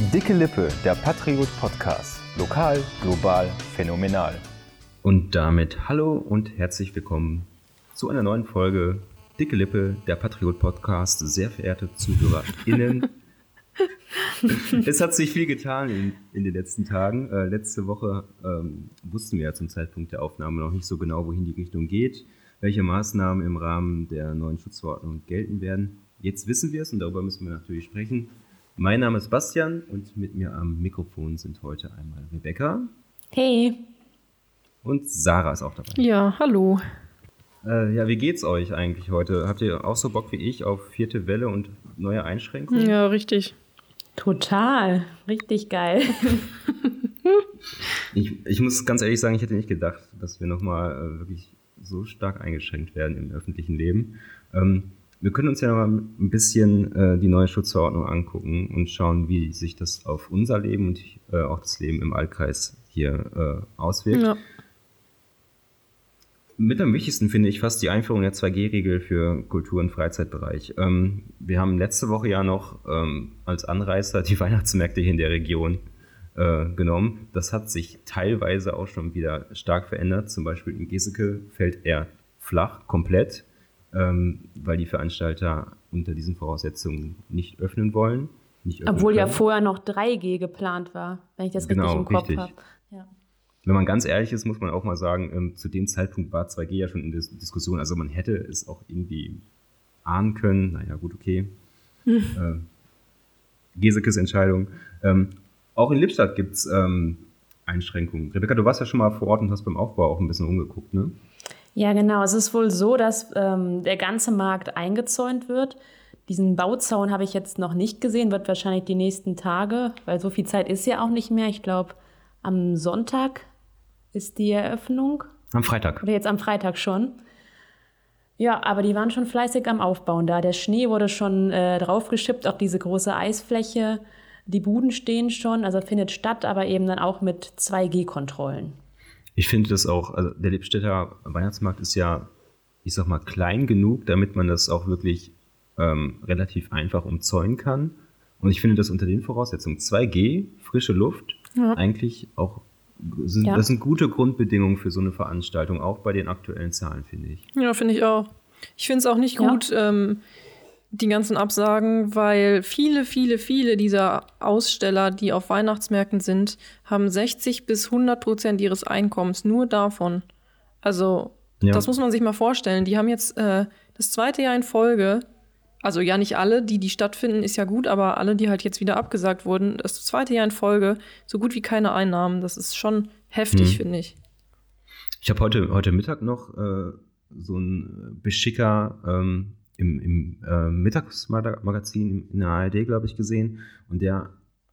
Dicke Lippe, der Patriot Podcast. Lokal, global, phänomenal. Und damit hallo und herzlich willkommen zu einer neuen Folge Dicke Lippe, der Patriot Podcast. Sehr verehrte ZuhörerInnen. es hat sich viel getan in, in den letzten Tagen. Äh, letzte Woche ähm, wussten wir ja zum Zeitpunkt der Aufnahme noch nicht so genau, wohin die Richtung geht, welche Maßnahmen im Rahmen der neuen Schutzverordnung gelten werden. Jetzt wissen wir es und darüber müssen wir natürlich sprechen. Mein Name ist Bastian und mit mir am Mikrofon sind heute einmal Rebecca. Hey. Und Sarah ist auch dabei. Ja, hallo. Äh, ja, wie geht's euch eigentlich heute? Habt ihr auch so Bock wie ich auf vierte Welle und neue Einschränkungen? Ja, richtig. Total. Richtig geil. ich, ich muss ganz ehrlich sagen, ich hätte nicht gedacht, dass wir nochmal äh, wirklich so stark eingeschränkt werden im öffentlichen Leben. Ähm, wir können uns ja mal ein bisschen äh, die neue Schutzverordnung angucken und schauen, wie sich das auf unser Leben und äh, auch das Leben im Altkreis hier äh, auswirkt. Ja. Mit am wichtigsten finde ich fast die Einführung der 2G-Regel für Kultur- und Freizeitbereich. Ähm, wir haben letzte Woche ja noch ähm, als Anreißer die Weihnachtsmärkte hier in der Region äh, genommen. Das hat sich teilweise auch schon wieder stark verändert. Zum Beispiel in Geseke fällt er flach, komplett, ähm, weil die Veranstalter unter diesen Voraussetzungen nicht öffnen wollen. Nicht öffnen Obwohl können. ja vorher noch 3G geplant war, wenn ich das genau, richtig im Kopf habe. Ja wenn man ganz ehrlich ist, muss man auch mal sagen, ähm, zu dem Zeitpunkt war 2G ja schon in der Diskussion. Also man hätte es auch irgendwie ahnen können. Naja, gut, okay. Hm. Äh, Gesekes Entscheidung. Ähm, auch in Lippstadt gibt es ähm, Einschränkungen. Rebecca, du warst ja schon mal vor Ort und hast beim Aufbau auch ein bisschen umgeguckt, ne? Ja, genau. Es ist wohl so, dass ähm, der ganze Markt eingezäunt wird. Diesen Bauzaun habe ich jetzt noch nicht gesehen, wird wahrscheinlich die nächsten Tage, weil so viel Zeit ist ja auch nicht mehr. Ich glaube, am Sonntag ist die Eröffnung. Am Freitag. Oder jetzt am Freitag schon. Ja, aber die waren schon fleißig am Aufbauen da. Der Schnee wurde schon äh, draufgeschippt auf diese große Eisfläche. Die Buden stehen schon, also findet statt, aber eben dann auch mit 2G-Kontrollen. Ich finde das auch, also der Lippstädter Weihnachtsmarkt ist ja, ich sag mal, klein genug, damit man das auch wirklich ähm, relativ einfach umzäunen kann. Und ich finde das unter den Voraussetzungen 2G, frische Luft, ja. eigentlich auch sind, ja. Das sind gute Grundbedingungen für so eine Veranstaltung, auch bei den aktuellen Zahlen, finde ich. Ja, finde ich auch. Ich finde es auch nicht ja. gut, ähm, die ganzen Absagen, weil viele, viele, viele dieser Aussteller, die auf Weihnachtsmärkten sind, haben 60 bis 100 Prozent ihres Einkommens nur davon. Also, ja. das muss man sich mal vorstellen. Die haben jetzt äh, das zweite Jahr in Folge also ja, nicht alle, die, die stattfinden, ist ja gut, aber alle, die halt jetzt wieder abgesagt wurden, das zweite Jahr in Folge, so gut wie keine Einnahmen. Das ist schon heftig, mhm. finde ich. Ich habe heute, heute Mittag noch äh, so einen Beschicker ähm, im, im äh, Mittagsmagazin in der ARD, glaube ich, gesehen. Und der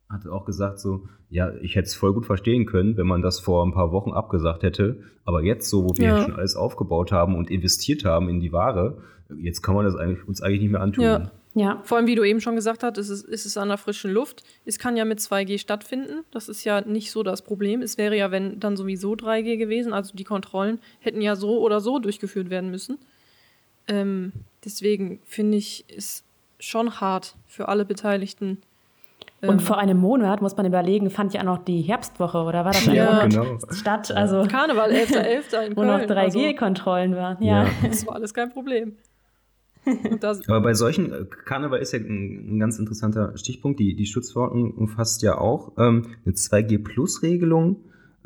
hat auch gesagt so, ja, ich hätte es voll gut verstehen können, wenn man das vor ein paar Wochen abgesagt hätte. Aber jetzt so, wo wir ja. schon alles aufgebaut haben und investiert haben in die Ware, jetzt kann man das eigentlich, uns eigentlich nicht mehr antun. Ja. ja. vor allem, wie du eben schon gesagt hast, ist es, ist es an der frischen Luft. Es kann ja mit 2G stattfinden. Das ist ja nicht so das Problem. Es wäre ja, wenn dann sowieso 3G gewesen. Also die Kontrollen hätten ja so oder so durchgeführt werden müssen. Ähm, deswegen finde ich es schon hart für alle Beteiligten. Und ähm, vor einem Monat, muss man überlegen, fand ja auch noch die Herbstwoche, oder war das ja, genau. Stadt? Also, Karneval, 11.11. in Wo noch 3G-Kontrollen also, waren. Ja. ja. Das war alles kein Problem. Aber bei solchen, äh, Karneval ist ja ein, ein, ganz interessanter Stichpunkt. Die, die Schutzverordnung umfasst ja auch ähm, eine 2G-Plus-Regelung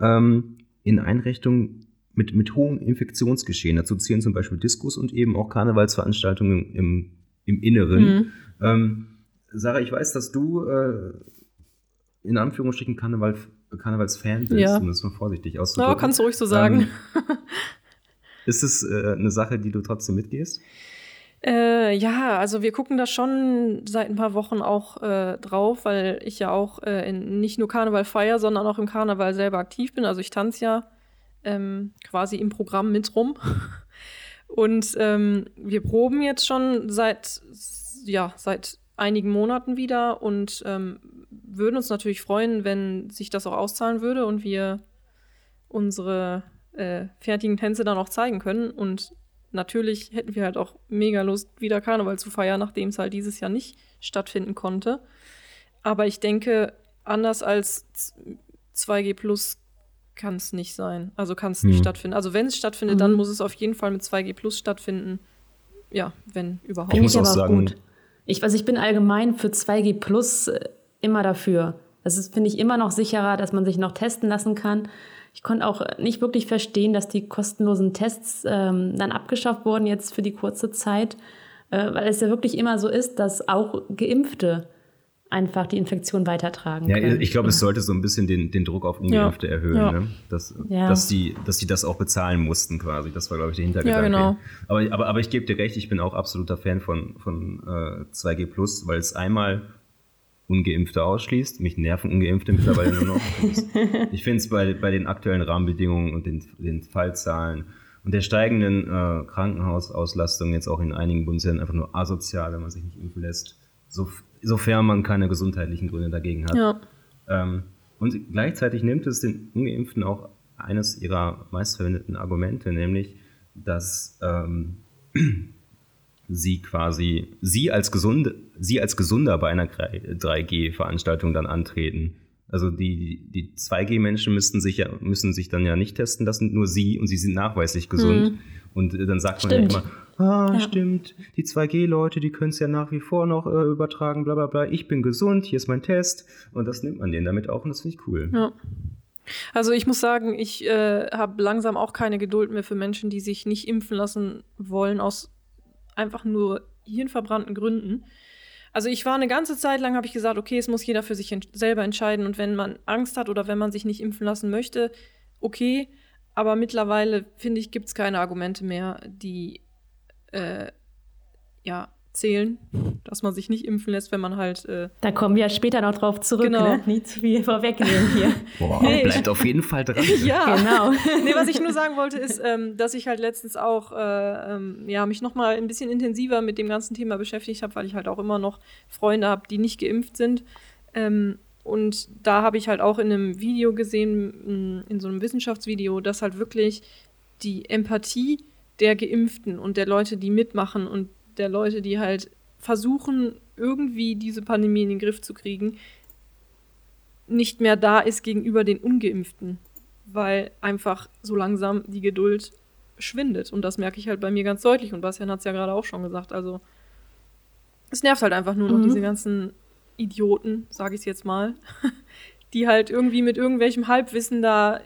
ähm, in Einrichtungen mit, mit hohem Infektionsgeschehen. Dazu zählen zum Beispiel Diskus und eben auch Karnevalsveranstaltungen im, im Inneren. Mhm. Ähm, Sarah, ich weiß, dass du äh, in Anführungsstrichen Karneval, Karnevalsfan bist, ja. um das mal vorsichtig auszudrücken. Ja, kannst du ruhig so sagen. Ähm, ist es äh, eine Sache, die du trotzdem mitgehst? Äh, ja, also wir gucken da schon seit ein paar Wochen auch äh, drauf, weil ich ja auch äh, in, nicht nur Karneval feier, sondern auch im Karneval selber aktiv bin. Also ich tanze ja ähm, quasi im Programm mit rum. Und ähm, wir proben jetzt schon seit, ja, seit einigen Monaten wieder und ähm, würden uns natürlich freuen, wenn sich das auch auszahlen würde und wir unsere äh, fertigen Tänze dann auch zeigen können. Und natürlich hätten wir halt auch mega Lust, wieder Karneval zu feiern, nachdem es halt dieses Jahr nicht stattfinden konnte. Aber ich denke, anders als 2G Plus kann es nicht sein. Also kann es nicht Hm. stattfinden. Also wenn es stattfindet, Mhm. dann muss es auf jeden Fall mit 2G Plus stattfinden. Ja, wenn überhaupt. Muss ich auch aber auch sagen- gut. Ich, also ich bin allgemein für 2G Plus äh, immer dafür. Das ist, finde ich, immer noch sicherer, dass man sich noch testen lassen kann. Ich konnte auch nicht wirklich verstehen, dass die kostenlosen Tests ähm, dann abgeschafft wurden jetzt für die kurze Zeit, äh, weil es ja wirklich immer so ist, dass auch Geimpfte einfach die Infektion weitertragen Ja, können. ich glaube, es sollte so ein bisschen den, den Druck auf Ungeimpfte Ja. erhöhen, Ja. ne? dass, Ja. dass, die, dass die das auch bezahlen mussten quasi. Das war, glaube ich, der Hintergedanke. Ja, genau. aber, aber, aber ich gebe dir recht, ich bin auch absoluter Fan von, von äh, 2G Plus, weil es einmal Ungeimpfte ausschließt. Mich nerven Ungeimpfte mittlerweile nur noch. Ich finde es bei, bei den aktuellen Rahmenbedingungen und den, den Fallzahlen und der steigenden äh, Krankenhausauslastung jetzt auch in einigen Bundesländern einfach nur asozial, wenn man sich nicht impfen lässt, so, sofern man keine gesundheitlichen Gründe dagegen hat. Ja. Ähm, und gleichzeitig nimmt es den Ungeimpften auch eines ihrer meistverwendeten Argumente, nämlich, dass ähm, sie quasi, sie als, gesunde, sie als Gesunder bei einer 3G-Veranstaltung dann antreten. Also die, die 2G-Menschen müssten sich ja, müssen sich dann ja nicht testen lassen, nur sie und sie sind nachweislich gesund. Und äh, dann sagt man Stimmt. ja immer, ah, stimmt, die 2G-Leute, die können es ja nach wie vor noch äh, übertragen, bla bla bla, ich bin gesund, hier ist mein Test. Und das nimmt man denen damit auch und das finde ich cool. Ja. Also ich muss sagen, ich äh, habe langsam auch keine Geduld mehr für Menschen, die sich nicht impfen lassen wollen, aus einfach nur hirnverbrannten Gründen. Also ich war eine ganze Zeit lang, habe ich gesagt, okay, es muss jeder für sich ent selber entscheiden und wenn man Angst hat oder wenn man sich nicht impfen lassen möchte, okay. Aber mittlerweile, finde ich, gibt es keine Argumente mehr, die äh, ja, zählen, dass man sich nicht impfen lässt, wenn man halt äh, Da kommen wir später noch drauf zurück, Genau. ne? Nie zu viel vorwegnehmen hier. Boah, Nee, bleibt auf jeden Fall dran. ja, genau. nee, was ich nur sagen wollte, ist, ähm, dass ich halt letztens auch äh, ähm, ja, mich noch mal ein bisschen intensiver mit dem ganzen Thema beschäftigt habe, weil ich halt auch immer noch Freunde habe, die nicht geimpft sind. Ähm, und da habe ich halt auch in einem Video gesehen, in so einem Wissenschaftsvideo, dass halt wirklich die Empathie der Geimpften und der Leute, die mitmachen und der Leute, die halt versuchen, irgendwie diese Pandemie in den Griff zu kriegen, nicht mehr da ist gegenüber den Ungeimpften weil einfach so langsam die Geduld schwindet. Und das merke ich halt bei mir ganz deutlich. Und Bastian hat es ja gerade auch schon gesagt. Also, es nervt halt einfach nur noch Mhm. diese ganzen Idioten, sage ich es jetzt mal, die halt irgendwie mit irgendwelchem Halbwissen da äh,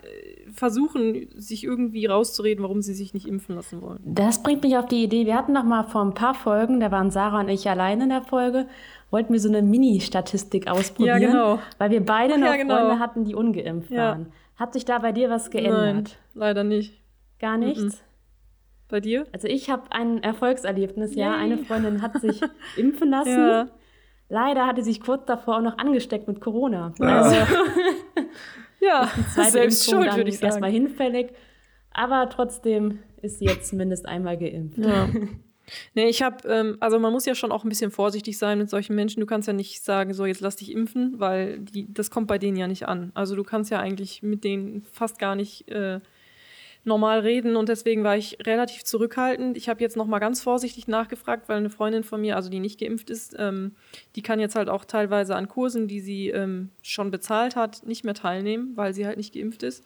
versuchen, sich irgendwie rauszureden, warum sie sich nicht impfen lassen wollen. Das bringt mich auf die Idee, wir hatten noch mal vor ein paar Folgen, da waren Sarah und ich allein in der Folge, wollten wir so eine Mini-Statistik ausprobieren, Ja, genau. weil wir beide noch ja, genau. Freunde hatten, die ungeimpft Ja. waren. Hat sich da bei dir was Nein, geändert? leider nicht. Gar nichts? Bei dir? Also ich habe ein Erfolgserlebnis, ja. Yay. Eine Freundin hat sich impfen lassen. Ja. Leider hatte sie sich kurz davor auch noch angesteckt mit Corona. Ah. Also Ja, selbst Impfung schuld, würde ich erstmal sagen. hinfällig. Aber trotzdem ist sie jetzt zumindest einmal geimpft. Ja. Nee, ich habe, ähm, also man muss ja schon auch ein bisschen vorsichtig sein mit solchen Menschen. Du kannst ja nicht sagen, so jetzt lass dich impfen, weil die, das kommt bei denen ja nicht an. Also du kannst ja eigentlich mit denen fast gar nicht äh, normal reden und deswegen war ich relativ zurückhaltend. Ich habe jetzt noch mal ganz vorsichtig nachgefragt, weil eine Freundin von mir, also die nicht geimpft ist, ähm, die kann jetzt halt auch teilweise an Kursen, die sie ähm, schon bezahlt hat, nicht mehr teilnehmen, weil sie halt nicht geimpft ist.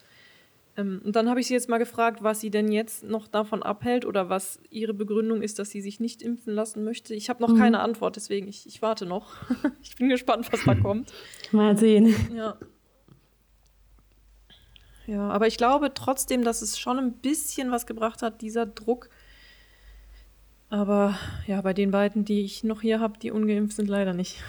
Ähm, und dann habe ich sie jetzt mal gefragt, was sie denn jetzt noch davon abhält oder was ihre Begründung ist, dass sie sich nicht impfen lassen möchte. Ich habe noch Mhm. keine Antwort, deswegen ich, ich warte noch. ich bin gespannt, was da kommt. Mal sehen. Ja. Ja, aber ich glaube trotzdem, dass es schon ein bisschen was gebracht hat, dieser Druck. Aber ja, bei den beiden, die ich noch hier habe, die ungeimpft sind, leider nicht.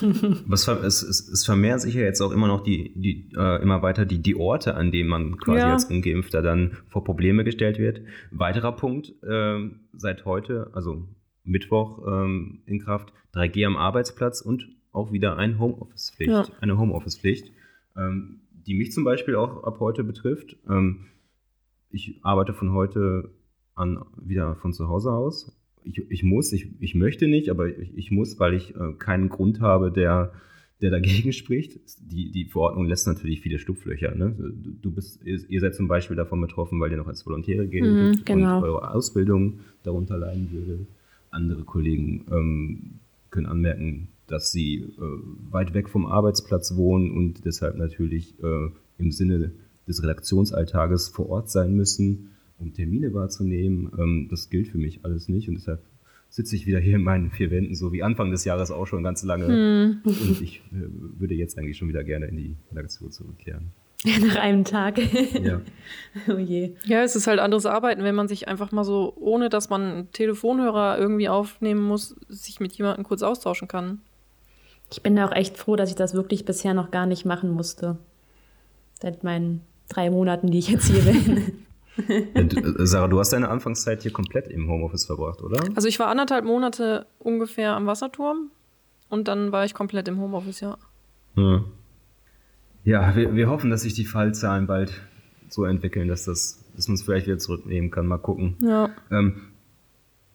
Es, es, es vermehren sich ja jetzt auch immer noch die, die äh, immer weiter die, die Orte, an denen man quasi Ja. als Ungeimpfter dann vor Probleme gestellt wird. Weiterer Punkt, ähm, seit heute, also Mittwoch ähm, in Kraft, 3G am Arbeitsplatz und auch wieder ein Homeoffice-Pflicht, Ja. eine Homeoffice-Pflicht, ähm, die mich zum Beispiel auch ab heute betrifft. Ähm, ich arbeite von heute an wieder von zu Hause aus. Ich, ich muss, ich, ich möchte nicht, aber ich, ich muss, weil ich äh, keinen Grund habe, der, der dagegen spricht. Die, die Verordnung lässt natürlich viele Schlupflöcher. Ne? Du, du bist, ihr, seid zum Beispiel davon betroffen, weil ihr noch als Volontäre geht Mhm, genau. und eure Ausbildung darunter leiden würde. Andere Kollegen ähm, können anmerken, dass sie äh, weit weg vom Arbeitsplatz wohnen und deshalb natürlich äh, im Sinne des Redaktionsalltages vor Ort sein müssen, um Termine wahrzunehmen. Ähm, das gilt für mich alles nicht und deshalb sitze ich wieder hier in meinen vier Wänden, so wie Anfang des Jahres auch schon ganz lange. Hm. Und ich äh, würde jetzt eigentlich schon wieder gerne in die Redaktion zurückkehren. Nach einem Tag. Ja. oh je. Ja, es ist halt anderes Arbeiten, wenn man sich einfach mal so, ohne dass man einen Telefonhörer irgendwie aufnehmen muss, sich mit jemandem kurz austauschen kann. Ich bin da auch echt froh, dass ich das wirklich bisher noch gar nicht machen musste. Seit meinen drei Monaten, die ich jetzt hier bin. Äh, Sarah, du hast deine Anfangszeit hier komplett im Homeoffice verbracht, oder? Also ich war anderthalb Monate ungefähr am Wasserturm und dann war ich komplett im Homeoffice, ja. Hm. Ja, wir, wir hoffen, dass sich die Fallzahlen bald so entwickeln, dass, das, dass man es vielleicht wieder zurücknehmen kann. Mal gucken. Ja. Ähm,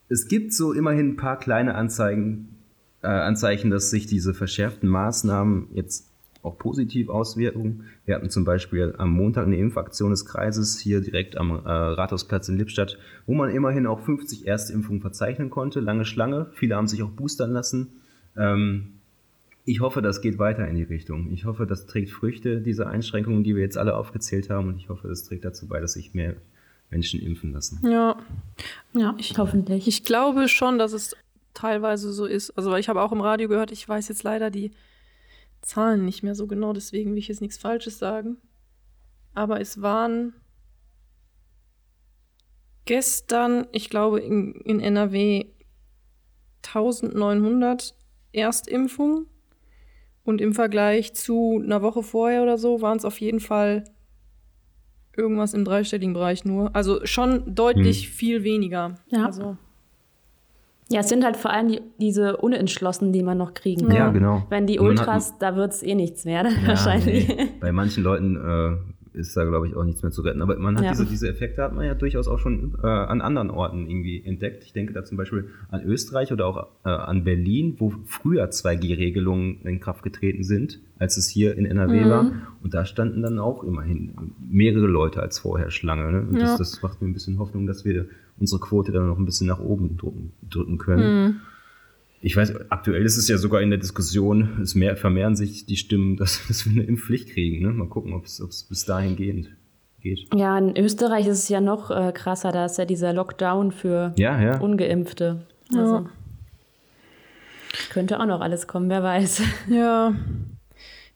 es gibt so immerhin ein paar kleine Anzeigen, äh, Anzeichen, dass sich diese verschärften Maßnahmen jetzt auch positiv auswirken. Wir hatten zum Beispiel am Montag eine Impfaktion des Kreises hier direkt am äh, Rathausplatz in Lippstadt, wo man immerhin auch 50 Erstimpfungen verzeichnen konnte. Lange Schlange. Viele haben sich auch boostern lassen. Ähm, ich hoffe, das geht weiter in die Richtung. Ich hoffe, das trägt Früchte, diese Einschränkungen, die wir jetzt alle aufgezählt haben. Und ich hoffe, das trägt dazu bei, dass sich mehr Menschen impfen lassen. Ja, ja, ich, hoffentlich. Ich glaube schon, dass es teilweise so ist. Also, ich habe auch im Radio gehört, ich weiß jetzt leider die Zahlen nicht mehr so genau, deswegen will ich jetzt nichts Falsches sagen. Aber es waren gestern, ich glaube, in, in NRW 1900 Erstimpfungen. Und im Vergleich zu einer Woche vorher oder so waren es auf jeden Fall irgendwas im dreistelligen Bereich nur. Also schon deutlich hm. viel weniger. Ja. Also. Ja, es sind halt vor allem die, diese Unentschlossenen, die man noch kriegen kann. Ja, genau. Wenn die Ultras, da wird es eh nichts mehr, ja, wahrscheinlich. Nee. Bei manchen Leuten äh, ist da, glaube ich, auch nichts mehr zu retten. Aber man hat ja. diese, diese Effekte hat man ja durchaus auch schon äh, an anderen Orten irgendwie entdeckt. Ich denke da zum Beispiel an Österreich oder auch äh, an Berlin, wo früher 2G-Regelungen in Kraft getreten sind, als es hier in NRW mhm. war. Und da standen dann auch immerhin mehrere Leute als vorher Schlange. Ne? Und ja. das, das macht mir ein bisschen Hoffnung, dass wir unsere Quote dann noch ein bisschen nach oben drücken, drücken können. Mhm ich weiß, aktuell ist es ja sogar in der Diskussion, es mehr, vermehren sich die Stimmen, dass, dass wir eine Impfpflicht kriegen. Ne? Mal gucken, ob es bis dahin gehend geht. Ja, in Österreich ist es ja noch äh, krasser, da ist ja dieser Lockdown für ja, ja. Ungeimpfte. Also, ja. Könnte auch noch alles kommen, wer weiß. Ja.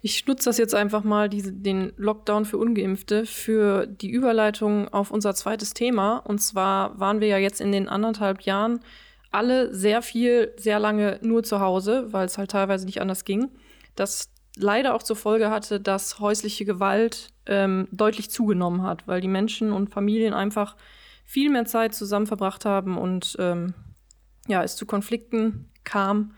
Ich nutze das jetzt einfach mal, diese, den Lockdown für Ungeimpfte, für die Überleitung auf unser zweites Thema. Und zwar waren wir ja jetzt in den anderthalb Jahren alle sehr viel, sehr lange nur zu Hause, weil es halt teilweise nicht anders ging. Das leider auch zur Folge hatte, dass häusliche Gewalt ähm, deutlich zugenommen hat, weil die Menschen und Familien einfach viel mehr Zeit zusammen verbracht haben und ähm, ja, es zu Konflikten kam.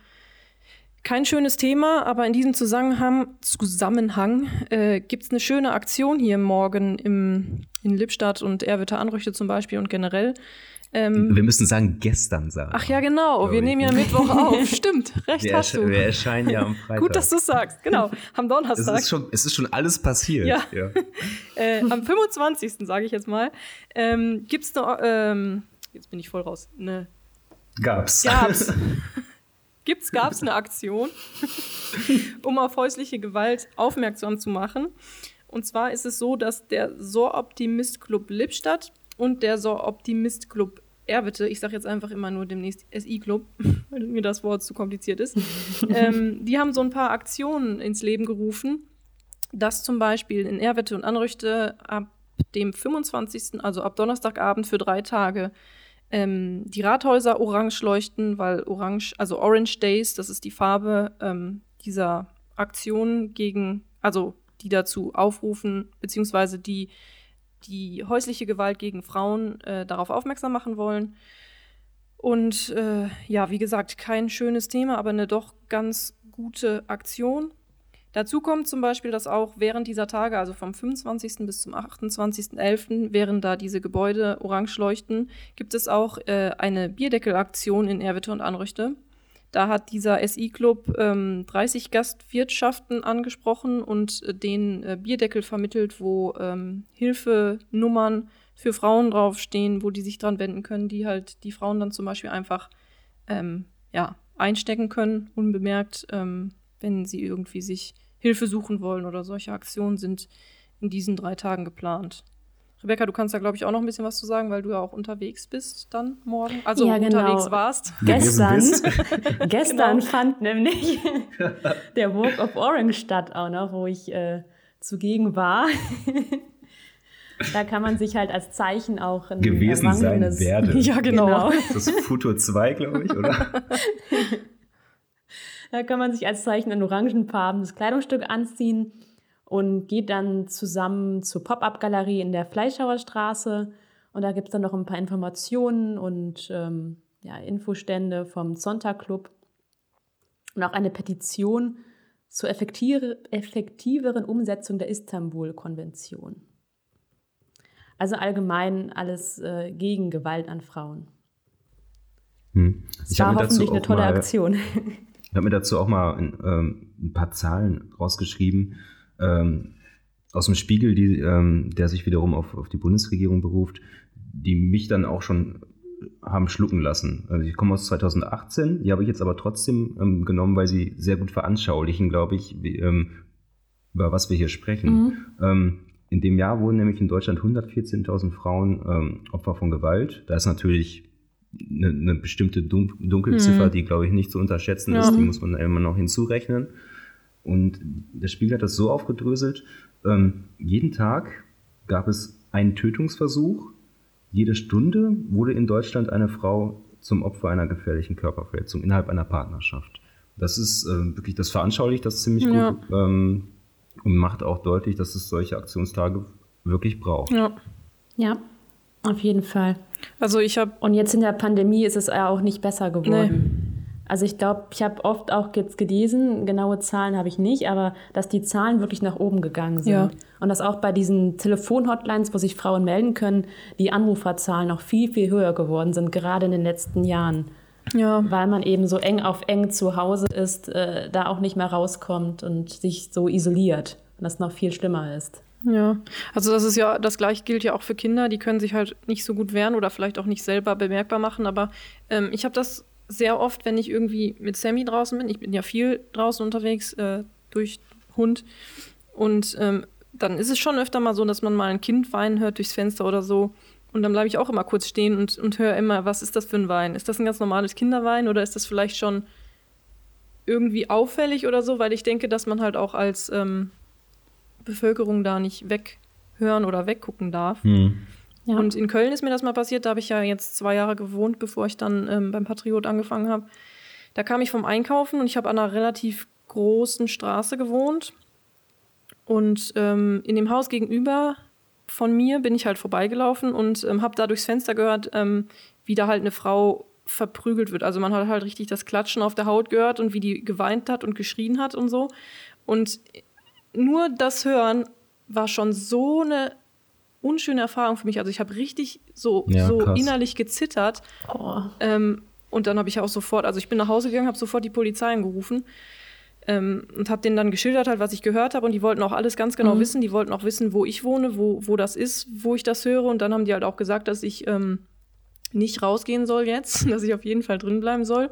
Kein schönes Thema, aber in diesem Zusammenhang, Zusammenhang äh, gibt es eine schöne Aktion hier morgen im, in Lippstadt und Erwitter Anrüchte zum Beispiel und generell. Ähm, wir müssen sagen, gestern sagen. Ach ja, genau. Wir nehmen ja Mittwoch auf. Stimmt, recht wir hast du. Wir erscheinen ja am Freitag. Gut, dass du es sagst. Genau, am Donnerstag. Es ist schon, es ist schon alles passiert. Ja. ja. äh, am 25. sage ich jetzt mal, ähm, gibt es eine, ähm, jetzt bin ich voll raus, eine Gab's. Gab's. Gibt's, gab's eine Aktion, um auf häusliche Gewalt aufmerksam zu machen. Und zwar ist es so, dass der So Optimist Club Lippstadt und der So Optimist Club Erwitte, ich sage jetzt einfach immer nur demnächst SI-Club, weil mir das Wort zu kompliziert ist, ähm, die haben so ein paar Aktionen ins Leben gerufen, dass zum Beispiel in Erwitte und Anrüchte ab dem 25., also ab Donnerstagabend für drei Tage, ähm, die Rathäuser orange leuchten, weil Orange, also Orange Days, das ist die Farbe ähm, dieser Aktionen gegen, also die dazu aufrufen, beziehungsweise die die häusliche Gewalt gegen Frauen äh, darauf aufmerksam machen wollen. Und äh, ja, wie gesagt, kein schönes Thema, aber eine doch ganz gute Aktion. Dazu kommt zum Beispiel, dass auch während dieser Tage, also vom 25. bis zum 28.11., während da diese Gebäude orange leuchten, gibt es auch äh, eine Bierdeckelaktion in Erwitte und Anrüchte. Da hat dieser SI-Club ähm, 30 Gastwirtschaften angesprochen und äh, den äh, Bierdeckel vermittelt, wo ähm, Hilfenummern für Frauen draufstehen, wo die sich dran wenden können, die halt die Frauen dann zum Beispiel einfach ähm, ja, einstecken können, unbemerkt, ähm, wenn sie irgendwie sich Hilfe suchen wollen oder solche Aktionen sind in diesen drei Tagen geplant. Rebecca, du kannst da, glaube ich, auch noch ein bisschen was zu sagen, weil du ja auch unterwegs bist dann morgen. Also ja, genau. unterwegs warst. Gestern, gestern genau. fand nämlich der Walk of Orange statt auch noch, wo ich äh, zugegen war. da kann man sich halt als Zeichen auch ein gewesen sein werde. Ja, genau. genau. Das ist Futur 2, glaube ich, oder? Da kann man sich als Zeichen ein orangenfarbenes Kleidungsstück anziehen und geht dann zusammen zur Pop-up-Galerie in der Fleischhauer Straße. Und da gibt es dann noch ein paar Informationen und ähm, ja, Infostände vom Sonntag-Club und auch eine Petition zur effektiveren Umsetzung der Istanbul-Konvention. Also allgemein alles äh, gegen Gewalt an Frauen. Hm. Das war hoffentlich eine tolle Aktion. Ich habe mir dazu auch mal ein, ähm, ein paar Zahlen rausgeschrieben ähm, aus dem Spiegel, die, ähm, der sich wiederum auf, auf die Bundesregierung beruft, die mich dann auch schon haben schlucken lassen. Also ich komme aus 2018, die habe ich jetzt aber trotzdem ähm, genommen, weil sie sehr gut veranschaulichen, glaube ich, wie, ähm, über was wir hier sprechen. Mhm. Ähm, in dem Jahr wurden nämlich in Deutschland 114.000 Frauen Opfer von Gewalt. Da ist natürlich eine, eine bestimmte Dun Dunkelziffer, mhm. die, glaube ich, nicht zu unterschätzen ja. ist. Die muss man immer noch hinzurechnen. Und der Spiegel hat das so aufgedröselt, ähm, jeden Tag gab es einen Tötungsversuch, jede Stunde wurde in Deutschland eine Frau zum Opfer einer gefährlichen Körperverletzung innerhalb einer Partnerschaft. Das ist äh, wirklich, das veranschaulicht das ziemlich ja. gut ähm, und macht auch deutlich, dass es solche Aktionstage wirklich braucht. Ja. Ja, auf jeden Fall. Also ich habe. Und jetzt in der Pandemie ist es ja auch nicht besser geworden. Nee. Also ich glaube, ich habe oft auch jetzt gelesen, genaue Zahlen habe ich nicht, aber dass die Zahlen wirklich nach oben gegangen sind. Ja. Und dass auch bei diesen Telefonhotlines, wo sich Frauen melden können, die Anruferzahlen noch viel, viel höher geworden sind, gerade in den letzten Jahren. Ja. Weil man eben so eng auf eng zu Hause ist, äh, da auch nicht mehr rauskommt und sich so isoliert. Und das noch viel schlimmer ist. Ja, also das ist ja, das gleiche gilt ja auch für Kinder, die können sich halt nicht so gut wehren oder vielleicht auch nicht selber bemerkbar machen. Aber ähm, ich habe das sehr oft, wenn ich irgendwie mit Sammy draußen bin, ich bin ja viel draußen unterwegs äh, durch Hund und ähm, dann ist es schon öfter mal so, dass man mal ein Kind weinen hört durchs Fenster oder so. Und dann bleibe ich auch immer kurz stehen und, und höre immer, was ist das für ein Wein? Ist das ein ganz normales Kinderwein oder ist das vielleicht schon irgendwie auffällig oder so? Weil ich denke, dass man halt auch als ähm, Bevölkerung da nicht weghören oder weggucken darf. Hm. Ja. Und in Köln ist mir das mal passiert, da habe ich ja jetzt zwei Jahre gewohnt, bevor ich dann ähm, beim Patriot angefangen habe. Da kam ich vom Einkaufen und ich habe an einer relativ großen Straße gewohnt. Und ähm, in dem Haus gegenüber von mir bin ich halt vorbeigelaufen und ähm, habe da durchs Fenster gehört, ähm, wie da halt eine Frau verprügelt wird. Also man hat halt richtig das Klatschen auf der Haut gehört und wie die geweint hat und geschrien hat und so. Und nur das Hören war schon so eine unschöne Erfahrung für mich. Also ich habe richtig so, ja, so innerlich gezittert. Oh. Ähm, und dann habe ich auch sofort, also ich bin nach Hause gegangen, habe sofort die Polizei angerufen ähm, und habe denen dann geschildert, halt, was ich gehört habe. Und die wollten auch alles ganz genau mhm. wissen. Die wollten auch wissen, wo ich wohne, wo, wo das ist, wo ich das höre. Und dann haben die halt auch gesagt, dass ich ähm, nicht rausgehen soll jetzt, dass ich auf jeden Fall drin bleiben soll.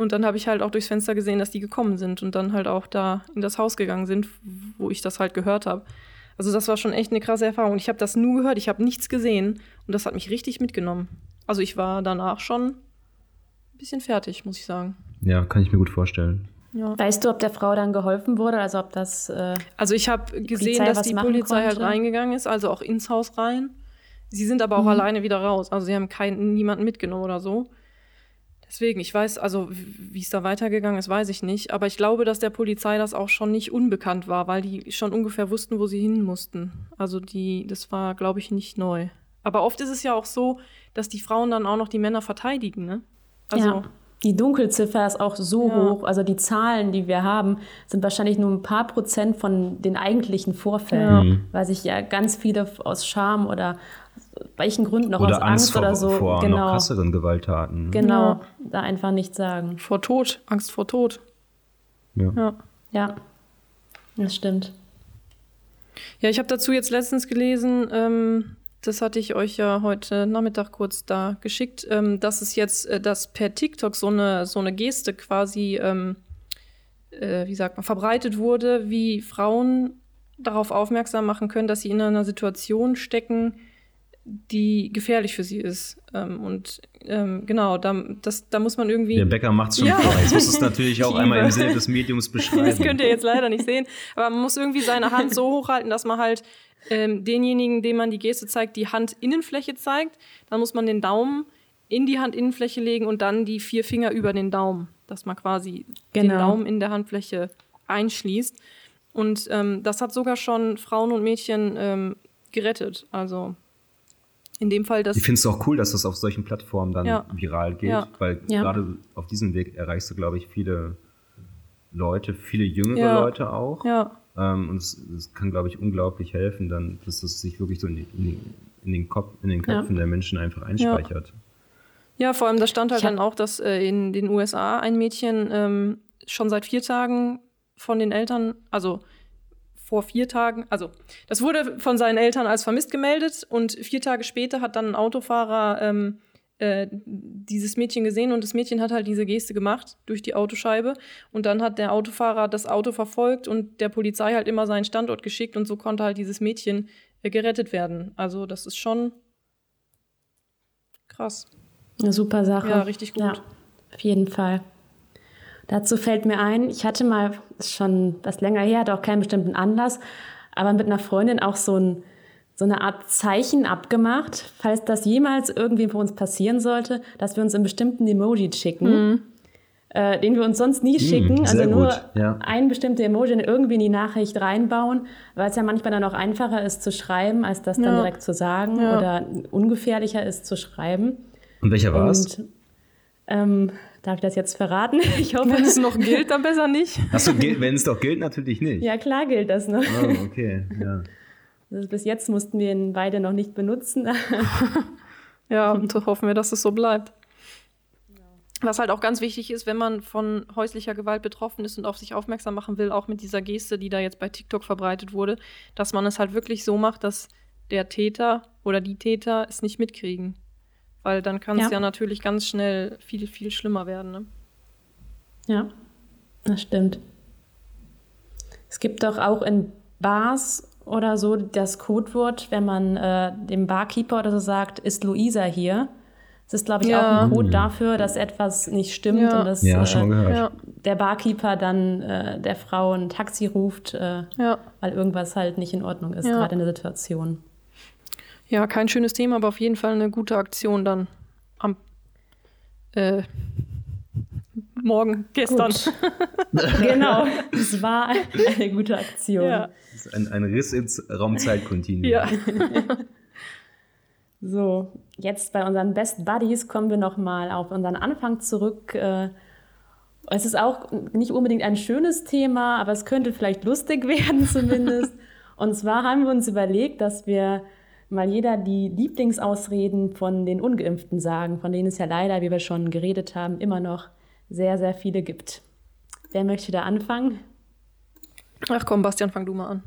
Und dann habe ich halt auch durchs Fenster gesehen, dass die gekommen sind und dann halt auch da in das Haus gegangen sind, wo ich das halt gehört habe. Also das war schon echt eine krasse Erfahrung. Ich habe das nur gehört, ich habe nichts gesehen und das hat mich richtig mitgenommen. Also ich war danach schon ein bisschen fertig, muss ich sagen. Ja, kann ich mir gut vorstellen. Ja. Weißt du, ob der Frau dann geholfen wurde? Also ob das. Äh, also ich habe gesehen, Polizei dass die Polizei halt konnte. halt reingegangen ist, also auch ins Haus rein. Sie sind aber auch mhm. alleine wieder raus. Also sie haben keinen, niemanden mitgenommen oder so. Deswegen, ich weiß, also wie es da weitergegangen ist, weiß ich nicht. Aber ich glaube, dass der Polizei das auch schon nicht unbekannt war, weil die schon ungefähr wussten, wo sie hin mussten. Also die, das war, glaube ich, nicht neu. Aber oft ist es ja auch so, dass die Frauen dann auch noch die Männer verteidigen, ne? Also, ja. Die Dunkelziffer ist auch so ja. hoch. Also die Zahlen, die wir haben, sind wahrscheinlich nur ein paar Prozent von den eigentlichen Vorfällen, ja. Mhm. weil sich ja ganz viele aus Scham oder welchen Gründen noch oder aus Angst, Angst vor, oder so vor genau. noch krasseren Gewalttaten. Genau, ja. da einfach nichts sagen. Vor Tod, Angst vor Tod. Ja. Ja, ja. das stimmt. Ja, ich habe dazu jetzt letztens gelesen, ähm, Das hatte ich euch ja heute Nachmittag kurz da geschickt, ähm, dass es jetzt, äh, dass per TikTok so eine, so eine Geste quasi, ähm, äh, wie sagt man, verbreitet wurde, wie Frauen darauf aufmerksam machen können, dass sie in einer Situation stecken, die gefährlich für sie ist. Ähm, und ähm, genau, da, das, da muss man irgendwie. Der Bäcker macht schon ja. vor. Jetzt muss es natürlich auch einmal im Sinne des Mediums beschreiben. Das könnt ihr jetzt leider nicht sehen. Aber man muss irgendwie seine Hand so hochhalten, dass man halt ähm, denjenigen, dem man die Geste zeigt, die Handinnenfläche zeigt. Dann muss man den Daumen in die Handinnenfläche legen und dann die vier Finger über den Daumen, dass man quasi genau. den Daumen in der Handfläche einschließt. Und ähm, das hat sogar schon Frauen und Mädchen ähm, gerettet. Also in dem Fall, dass. Ich finde es auch cool, dass das auf solchen Plattformen dann ja. viral geht, ja. weil ja. gerade auf diesem Weg erreichst du, glaube ich, viele Leute, viele jüngere Leute auch. Ja. Ähm, und es, es kann, glaube ich, unglaublich helfen, dann, dass es sich wirklich so in, in, in den, Kopf, in den Köpfen der Menschen einfach einspeichert. Ja, vor allem, da stand halt dann auch, dass äh, in den USA ein Mädchen ähm, schon seit vier Tagen von den Eltern, also vor vier Tagen, also das wurde von seinen Eltern als vermisst gemeldet und vier Tage später hat dann ein Autofahrer ähm, äh, dieses Mädchen gesehen und das Mädchen hat halt diese Geste gemacht durch die Autoscheibe und dann hat der Autofahrer das Auto verfolgt und der Polizei halt immer seinen Standort geschickt und so konnte halt dieses Mädchen äh, gerettet werden. Also das ist schon krass. Eine super Sache. Ja, richtig gut. Ja, auf jeden Fall. Dazu fällt mir ein, ich hatte mal, ist schon was länger her, hatte auch keinen bestimmten Anlass, aber mit einer Freundin auch so, ein, so eine Art Zeichen abgemacht, falls das jemals irgendwie für uns passieren sollte, dass wir uns einen bestimmten Emoji schicken. Mhm. Äh, den wir uns sonst nie hm, schicken, mhm, also nur ja. ein bestimmter Emoji irgendwie in die Nachricht reinbauen, weil es ja manchmal dann auch einfacher ist zu schreiben, als das dann direkt zu sagen ja. oder ungefährlicher ist zu schreiben. Und welcher war es? Ähm, Darf ich das jetzt verraten? Ich hoffe, wenn es noch gilt, dann besser nicht. Achso, wenn es doch gilt, natürlich nicht. Ja, klar gilt das noch. Oh, okay, ja. Also bis jetzt mussten wir ihn beide noch nicht benutzen. ja, und hoffen wir, dass es so bleibt. Was halt auch ganz wichtig ist, wenn man von häuslicher Gewalt betroffen ist und auf sich aufmerksam machen will, auch mit dieser Geste, die da jetzt bei TikTok verbreitet wurde, dass man es halt wirklich so macht, dass der Täter oder die Täter es nicht mitkriegen. Weil dann kann es ja. ja. natürlich ganz schnell viel, viel schlimmer werden. Ne? Ja, das stimmt. Es gibt doch auch in Bars oder so das Codewort, wenn man äh, dem Barkeeper oder so sagt, ist Luisa hier. Das ist, glaube ich, ja. auch ein Code mhm. dafür, dass etwas nicht stimmt ja. und dass ja, äh, der Barkeeper dann äh, der Frau ein Taxi ruft, äh, weil irgendwas halt nicht in Ordnung ist, gerade in der Situation. Ja, kein schönes Thema, aber auf jeden Fall eine gute Aktion dann am äh, Morgen, gestern. genau, es war eine gute Aktion. Ja. Ein, ein Riss ins Raumzeitkontinuum. Ja. so, jetzt bei unseren Best Buddies kommen wir nochmal auf unseren Anfang zurück. Äh, es ist auch nicht unbedingt ein schönes Thema, aber es könnte vielleicht lustig werden zumindest. Und zwar haben wir uns überlegt, dass wir mal jeder die Lieblingsausreden von den Ungeimpften sagen, von denen es ja leider, wie wir schon geredet haben, immer noch sehr, sehr viele gibt. Wer möchte da anfangen? Ach komm, Bastian, fang du mal an.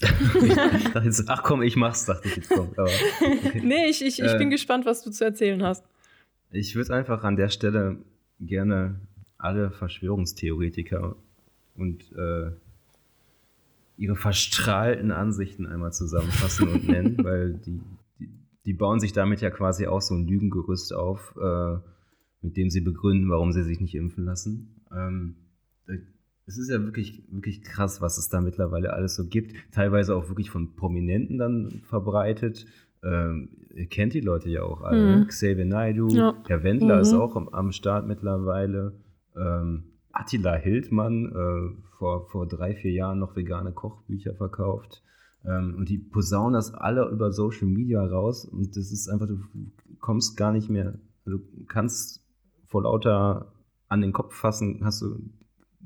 ach komm, ich mach's, dachte ich jetzt kommt. Aber, okay. Nee, ich, ich, ich äh, bin gespannt, was du zu erzählen hast. Ich würde einfach an der Stelle gerne alle Verschwörungstheoretiker und äh, ihre verstrahlten Ansichten einmal zusammenfassen und nennen, weil die, die, die, bauen sich damit ja quasi auch so ein Lügengerüst auf, äh, mit dem sie begründen, warum sie sich nicht impfen lassen. Ähm, es ist ja wirklich, wirklich krass, was es da mittlerweile alles so gibt. Teilweise auch wirklich von Prominenten dann verbreitet. Ähm, ihr kennt die Leute ja auch alle. Mhm. Xavier Naidoo, ja. Herr Wendler mhm. ist auch am, am Start mittlerweile. Ähm, Attila Hildmann, äh, vor, vor drei, vier Jahren noch vegane Kochbücher verkauft. Ähm, und die posaunen das alle über Social Media raus. Und das ist einfach, du kommst gar nicht mehr, also du kannst vor lauter an den Kopf fassen, hast du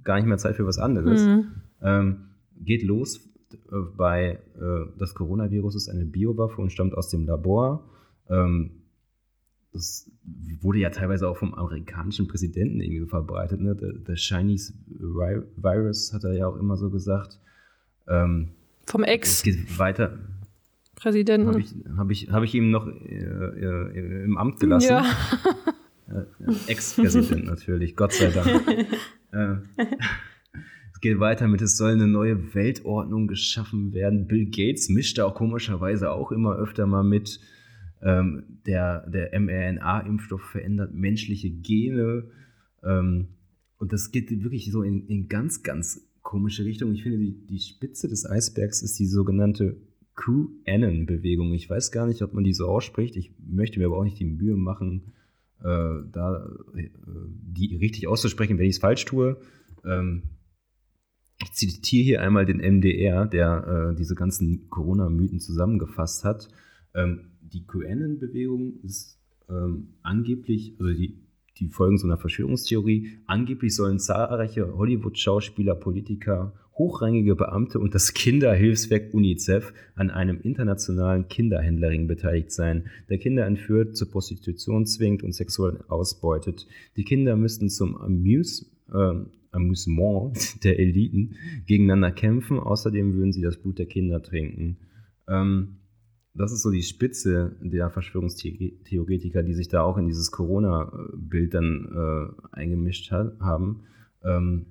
gar nicht mehr Zeit für was anderes. Mhm. Ähm, geht los äh, bei äh, das Coronavirus ist eine Biowaffe und stammt aus dem Labor. Ähm, das wurde ja teilweise auch vom amerikanischen Präsidenten irgendwie verbreitet. Ne? Der, der Chinese Virus hat er ja auch immer so gesagt. Ähm, vom Ex. Es geht weiter. Präsidenten. Habe ich, hab ich, hab ich ihm noch äh, äh, im Amt gelassen. Ja. Äh, Ex-Präsident natürlich, Gott sei Dank. äh, es geht weiter mit, es soll eine neue Weltordnung geschaffen werden. Bill Gates mischt da auch komischerweise auch immer öfter mal mit. Ähm, der der mRNA-Impfstoff verändert menschliche Gene. Ähm, und das geht wirklich so in, in ganz, ganz komische Richtungen. Ich finde, die, die Spitze des Eisbergs ist die sogenannte QAnon-Bewegung. Ich weiß gar nicht, ob man die so ausspricht. Ich möchte mir aber auch nicht die Mühe machen, da äh, die richtig auszusprechen, wenn ich es falsch tue. Ähm, ich zitiere hier einmal den MDR, der äh, diese ganzen Corona-Mythen zusammengefasst hat. Ähm, die QAnon-Bewegung ist ähm, angeblich, also die, die folgen so einer Verschwörungstheorie, angeblich sollen zahlreiche Hollywood-Schauspieler, Politiker, hochrangige Beamte und das Kinderhilfswerk UNICEF an einem internationalen Kinderhändlerring beteiligt sein, der Kinder entführt, zur Prostitution zwingt und sexuell ausbeutet. Die Kinder müssten zum Amuse, äh, Amüsement der Eliten gegeneinander kämpfen. Außerdem würden sie das Blut der Kinder trinken. Ähm, das ist so die Spitze der Verschwörungstheoretiker, die sich da auch in dieses Corona-Bild dann äh, eingemischt ha haben. Ähm,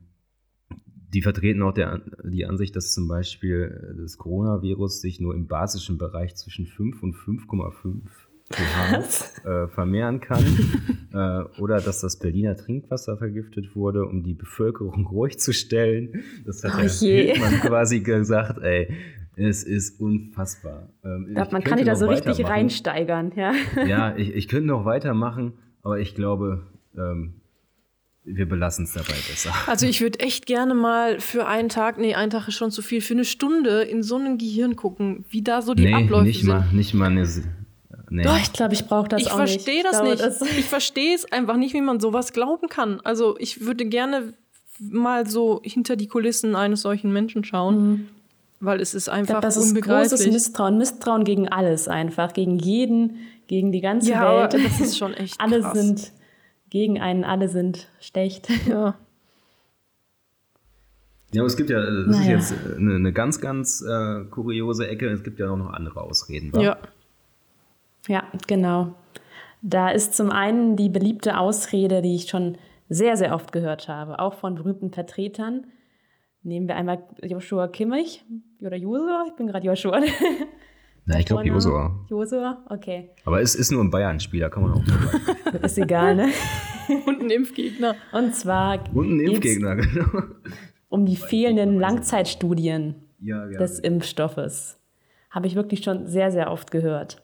die vertreten auch der, die Ansicht, dass zum Beispiel das Coronavirus sich nur im basischen Bereich zwischen 5 und 5,5 pH äh, vermehren kann. äh, oder dass das Berliner Trinkwasser vergiftet wurde, um die Bevölkerung ruhig zu stellen. Das hat oh der man quasi gesagt, ey, es ist unfassbar. Ähm, glaub, man kann sich da so richtig reinsteigern, ja. Ja, ich, ich könnte noch weitermachen, aber ich glaube, ähm, wir belassen es dabei besser. Also ich würde echt gerne mal für einen Tag, nee, ein Tag ist schon zu viel, für eine Stunde in so ein Gehirn gucken, wie da so die nee, Abläufe nicht sind. Mal, nicht mal eine. Nee. Doch, ich glaube, ich brauche das ich auch nicht. Ich verstehe das nicht. Das ich verstehe es einfach nicht, wie man sowas glauben kann. Also ich würde gerne mal so hinter die Kulissen eines solchen Menschen schauen. Mhm. Weil es ist einfach glaub, das unbegreiflich. ist großes Misstrauen. Misstrauen gegen alles einfach. Gegen jeden, gegen die ganze ja, Welt. das ist schon echt Alle krass. sind gegen einen, alle sind schlecht. Ja. Ja, aber es gibt ja, das naja. ist jetzt eine, eine ganz, ganz äh, kuriose Ecke. Es gibt ja auch noch andere Ausreden. Wa? Ja. Ja, genau. Da ist zum einen die beliebte Ausrede, die ich schon sehr, sehr oft gehört habe, auch von berühmten Vertretern, Nehmen wir einmal Joshua Kimmich oder Joshua. Ich bin gerade Joshua. Na, ich glaube Joshua. Joshua, okay. Aber es ist nur ein Bayern-Spieler, kann man auch Ist egal, ne? Und ein Impfgegner. Und zwar. Und ein Impfgegner, genau. Um die fehlenden Langzeitstudien ja, des Impfstoffes. Habe ich wirklich schon sehr, sehr oft gehört.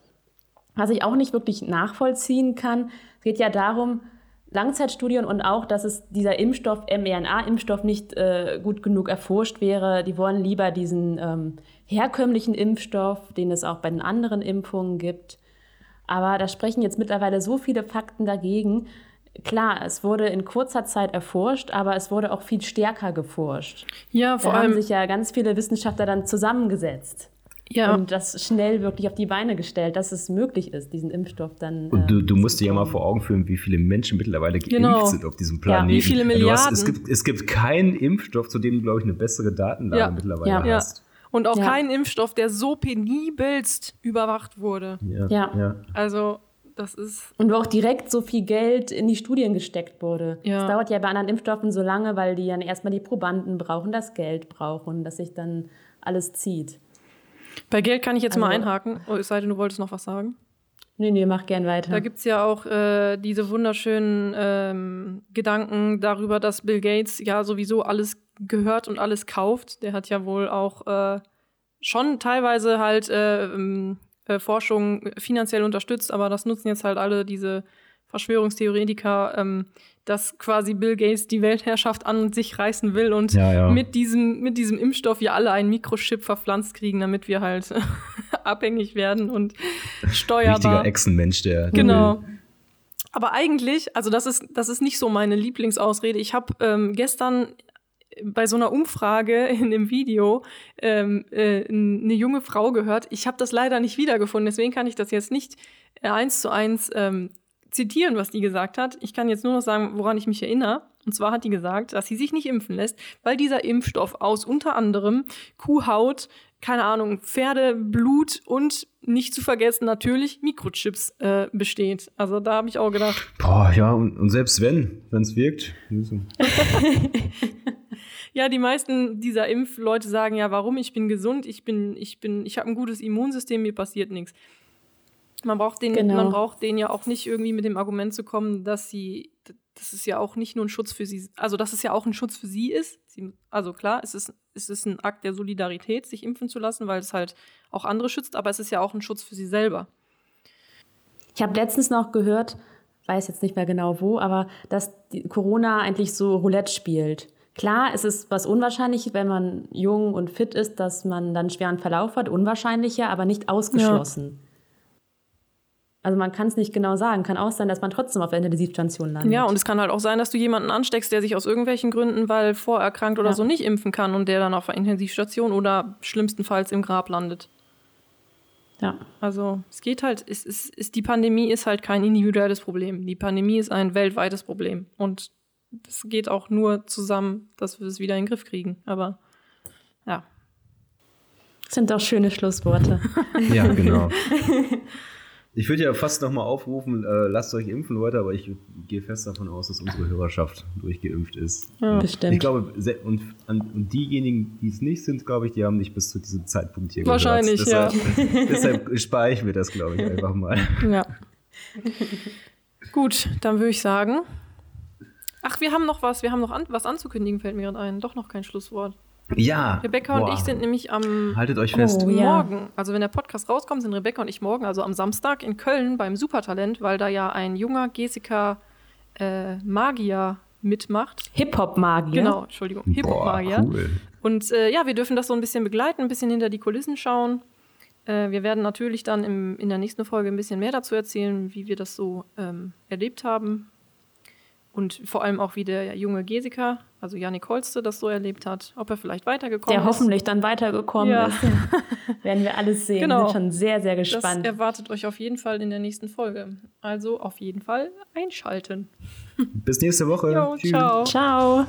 Was ich auch nicht wirklich nachvollziehen kann, es geht ja darum, Langzeitstudien und auch, dass es dieser Impfstoff, mRNA-Impfstoff, nicht äh, gut genug erforscht wäre. Die wollen lieber diesen ähm, herkömmlichen Impfstoff, den es auch bei den anderen Impfungen gibt. Aber da sprechen jetzt mittlerweile so viele Fakten dagegen. Klar, es wurde in kurzer Zeit erforscht, aber es wurde auch viel stärker geforscht. Ja, vor da allem haben sich ja ganz viele Wissenschaftler dann zusammengesetzt ja. und das schnell wirklich auf die Beine gestellt, dass es möglich ist, diesen Impfstoff dann. Und du, du musst dir ja mal vor Augen führen, wie viele Menschen mittlerweile geimpft genau. sind auf diesem Planeten. Ja, wie viele Milliarden. Hast, es, gibt, es gibt keinen Impfstoff, zu dem du, glaube ich, eine bessere Datenlage ja. mittlerweile ja. hast. Und auch keinen Impfstoff, der so penibelst überwacht wurde. Ja. ja. Also das ist. Und wo auch direkt so viel Geld in die Studien gesteckt wurde. Ja. Das dauert ja bei anderen Impfstoffen so lange, weil die dann erstmal die Probanden brauchen, das Geld brauchen, dass sich dann alles zieht. Bei Geld kann ich jetzt also, mal einhaken, oh, es sei denn, du wolltest noch was sagen. Nee, nee, mach gern weiter. Da gibt es ja auch äh, diese wunderschönen ähm, Gedanken darüber, dass Bill Gates ja sowieso alles gehört und alles kauft. Der hat ja wohl auch äh, schon teilweise halt äh, ähm, äh, Forschung finanziell unterstützt, aber das nutzen jetzt halt alle diese Verschwörungstheoretiker, ähm, dass quasi Bill Gates die Weltherrschaft an sich reißen will und ja, ja. mit diesem mit diesem Impfstoff wir alle einen Mikrochip verpflanzt kriegen, damit wir halt abhängig werden und steuerbar. Richtiger Echsenmensch, der. Genau. Will. Aber eigentlich, also das ist das ist nicht so meine Lieblingsausrede. Ich habe ähm, gestern bei so einer Umfrage in dem Video ähm, äh, eine junge Frau gehört. Ich habe das leider nicht wiedergefunden, deswegen kann ich das jetzt nicht äh, eins zu eins ähm, zitieren, was die gesagt hat. Ich kann jetzt nur noch sagen, woran ich mich erinnere. Und zwar hat die gesagt, dass sie sich nicht impfen lässt, weil dieser Impfstoff aus unter anderem Kuhhaut, keine Ahnung, Pferdeblut und nicht zu vergessen natürlich Mikrochips äh, besteht. Also da habe ich auch gedacht. Boah, ja, und, und selbst wenn, wenn es wirkt. ja, die meisten dieser Impfleute sagen ja, warum? Ich bin gesund, ich bin, ich bin, ich habe ein gutes Immunsystem, mir passiert nichts. Man braucht den, genau. man braucht den ja auch nicht irgendwie mit dem Argument zu kommen, dass sie, dass es ja auch nicht nur ein Schutz für sie, also dass es ja auch ein Schutz für sie ist. Sie, also klar, es ist, es ist ein Akt der Solidarität, sich impfen zu lassen, weil es halt auch andere schützt, aber es ist ja auch ein Schutz für sie selber. Ich habe letztens noch gehört, weiß jetzt nicht mehr genau wo, aber dass Corona eigentlich so Roulette spielt. Klar, es ist was unwahrscheinlich, wenn man jung und fit ist, dass man dann schweren Verlauf hat, unwahrscheinlicher, aber nicht ausgeschlossen. Ja. Also man kann es nicht genau sagen. Kann auch sein, dass man trotzdem auf der Intensivstation landet. Ja, und es kann halt auch sein, dass du jemanden ansteckst, der sich aus irgendwelchen Gründen, weil vorerkrankt oder ja. so nicht impfen kann und der dann auf der Intensivstation oder schlimmstenfalls im Grab landet. Ja. Also es geht halt, es, es, es, die Pandemie ist halt kein individuelles Problem. Die Pandemie ist ein weltweites Problem. Und es geht auch nur zusammen, dass wir es wieder in den Griff kriegen. Aber ja. Das sind doch schöne Schlussworte. ja, genau. Ich würde ja fast nochmal aufrufen, äh, lasst euch impfen, Leute, aber ich gehe fest davon aus, dass unsere Hörerschaft durchgeimpft ist. Ja, bestimmt. Ich glaube, und, und diejenigen, die es nicht sind, glaube ich, die haben nicht bis zu diesem Zeitpunkt hier Wahrscheinlich, gehört. Wahrscheinlich, ja. Deshalb spare ich mir das, glaube ich, einfach mal. Ja. Gut, dann würde ich sagen. Ach, wir haben noch was, wir haben noch an, was anzukündigen, fällt mir gerade ein. Doch noch kein Schlusswort. Ja. Rebecca Boah. und ich sind nämlich am Haltet euch fest. Oh, morgen, also wenn der Podcast rauskommt, sind Rebecca und ich morgen, also am Samstag in Köln beim Supertalent, weil da ja ein junger Gesika äh, Magier mitmacht. Hip-Hop-Magier. Genau, Entschuldigung, Hip-Hop-Magier. Cool. Und äh, ja, wir dürfen das so ein bisschen begleiten, ein bisschen hinter die Kulissen schauen. Äh, wir werden natürlich dann im, in der nächsten Folge ein bisschen mehr dazu erzählen, wie wir das so ähm, erlebt haben, und vor allem auch, wie der junge Gesika, also Janik Holste, das so erlebt hat, ob er vielleicht weitergekommen der ist. Der hoffentlich dann weitergekommen ja. ist. Werden wir alles sehen. Genau. Sind schon sehr, sehr gespannt. Das erwartet euch auf jeden Fall in der nächsten Folge. Also auf jeden Fall einschalten. Bis nächste Woche. Jo, ciao. Ciao.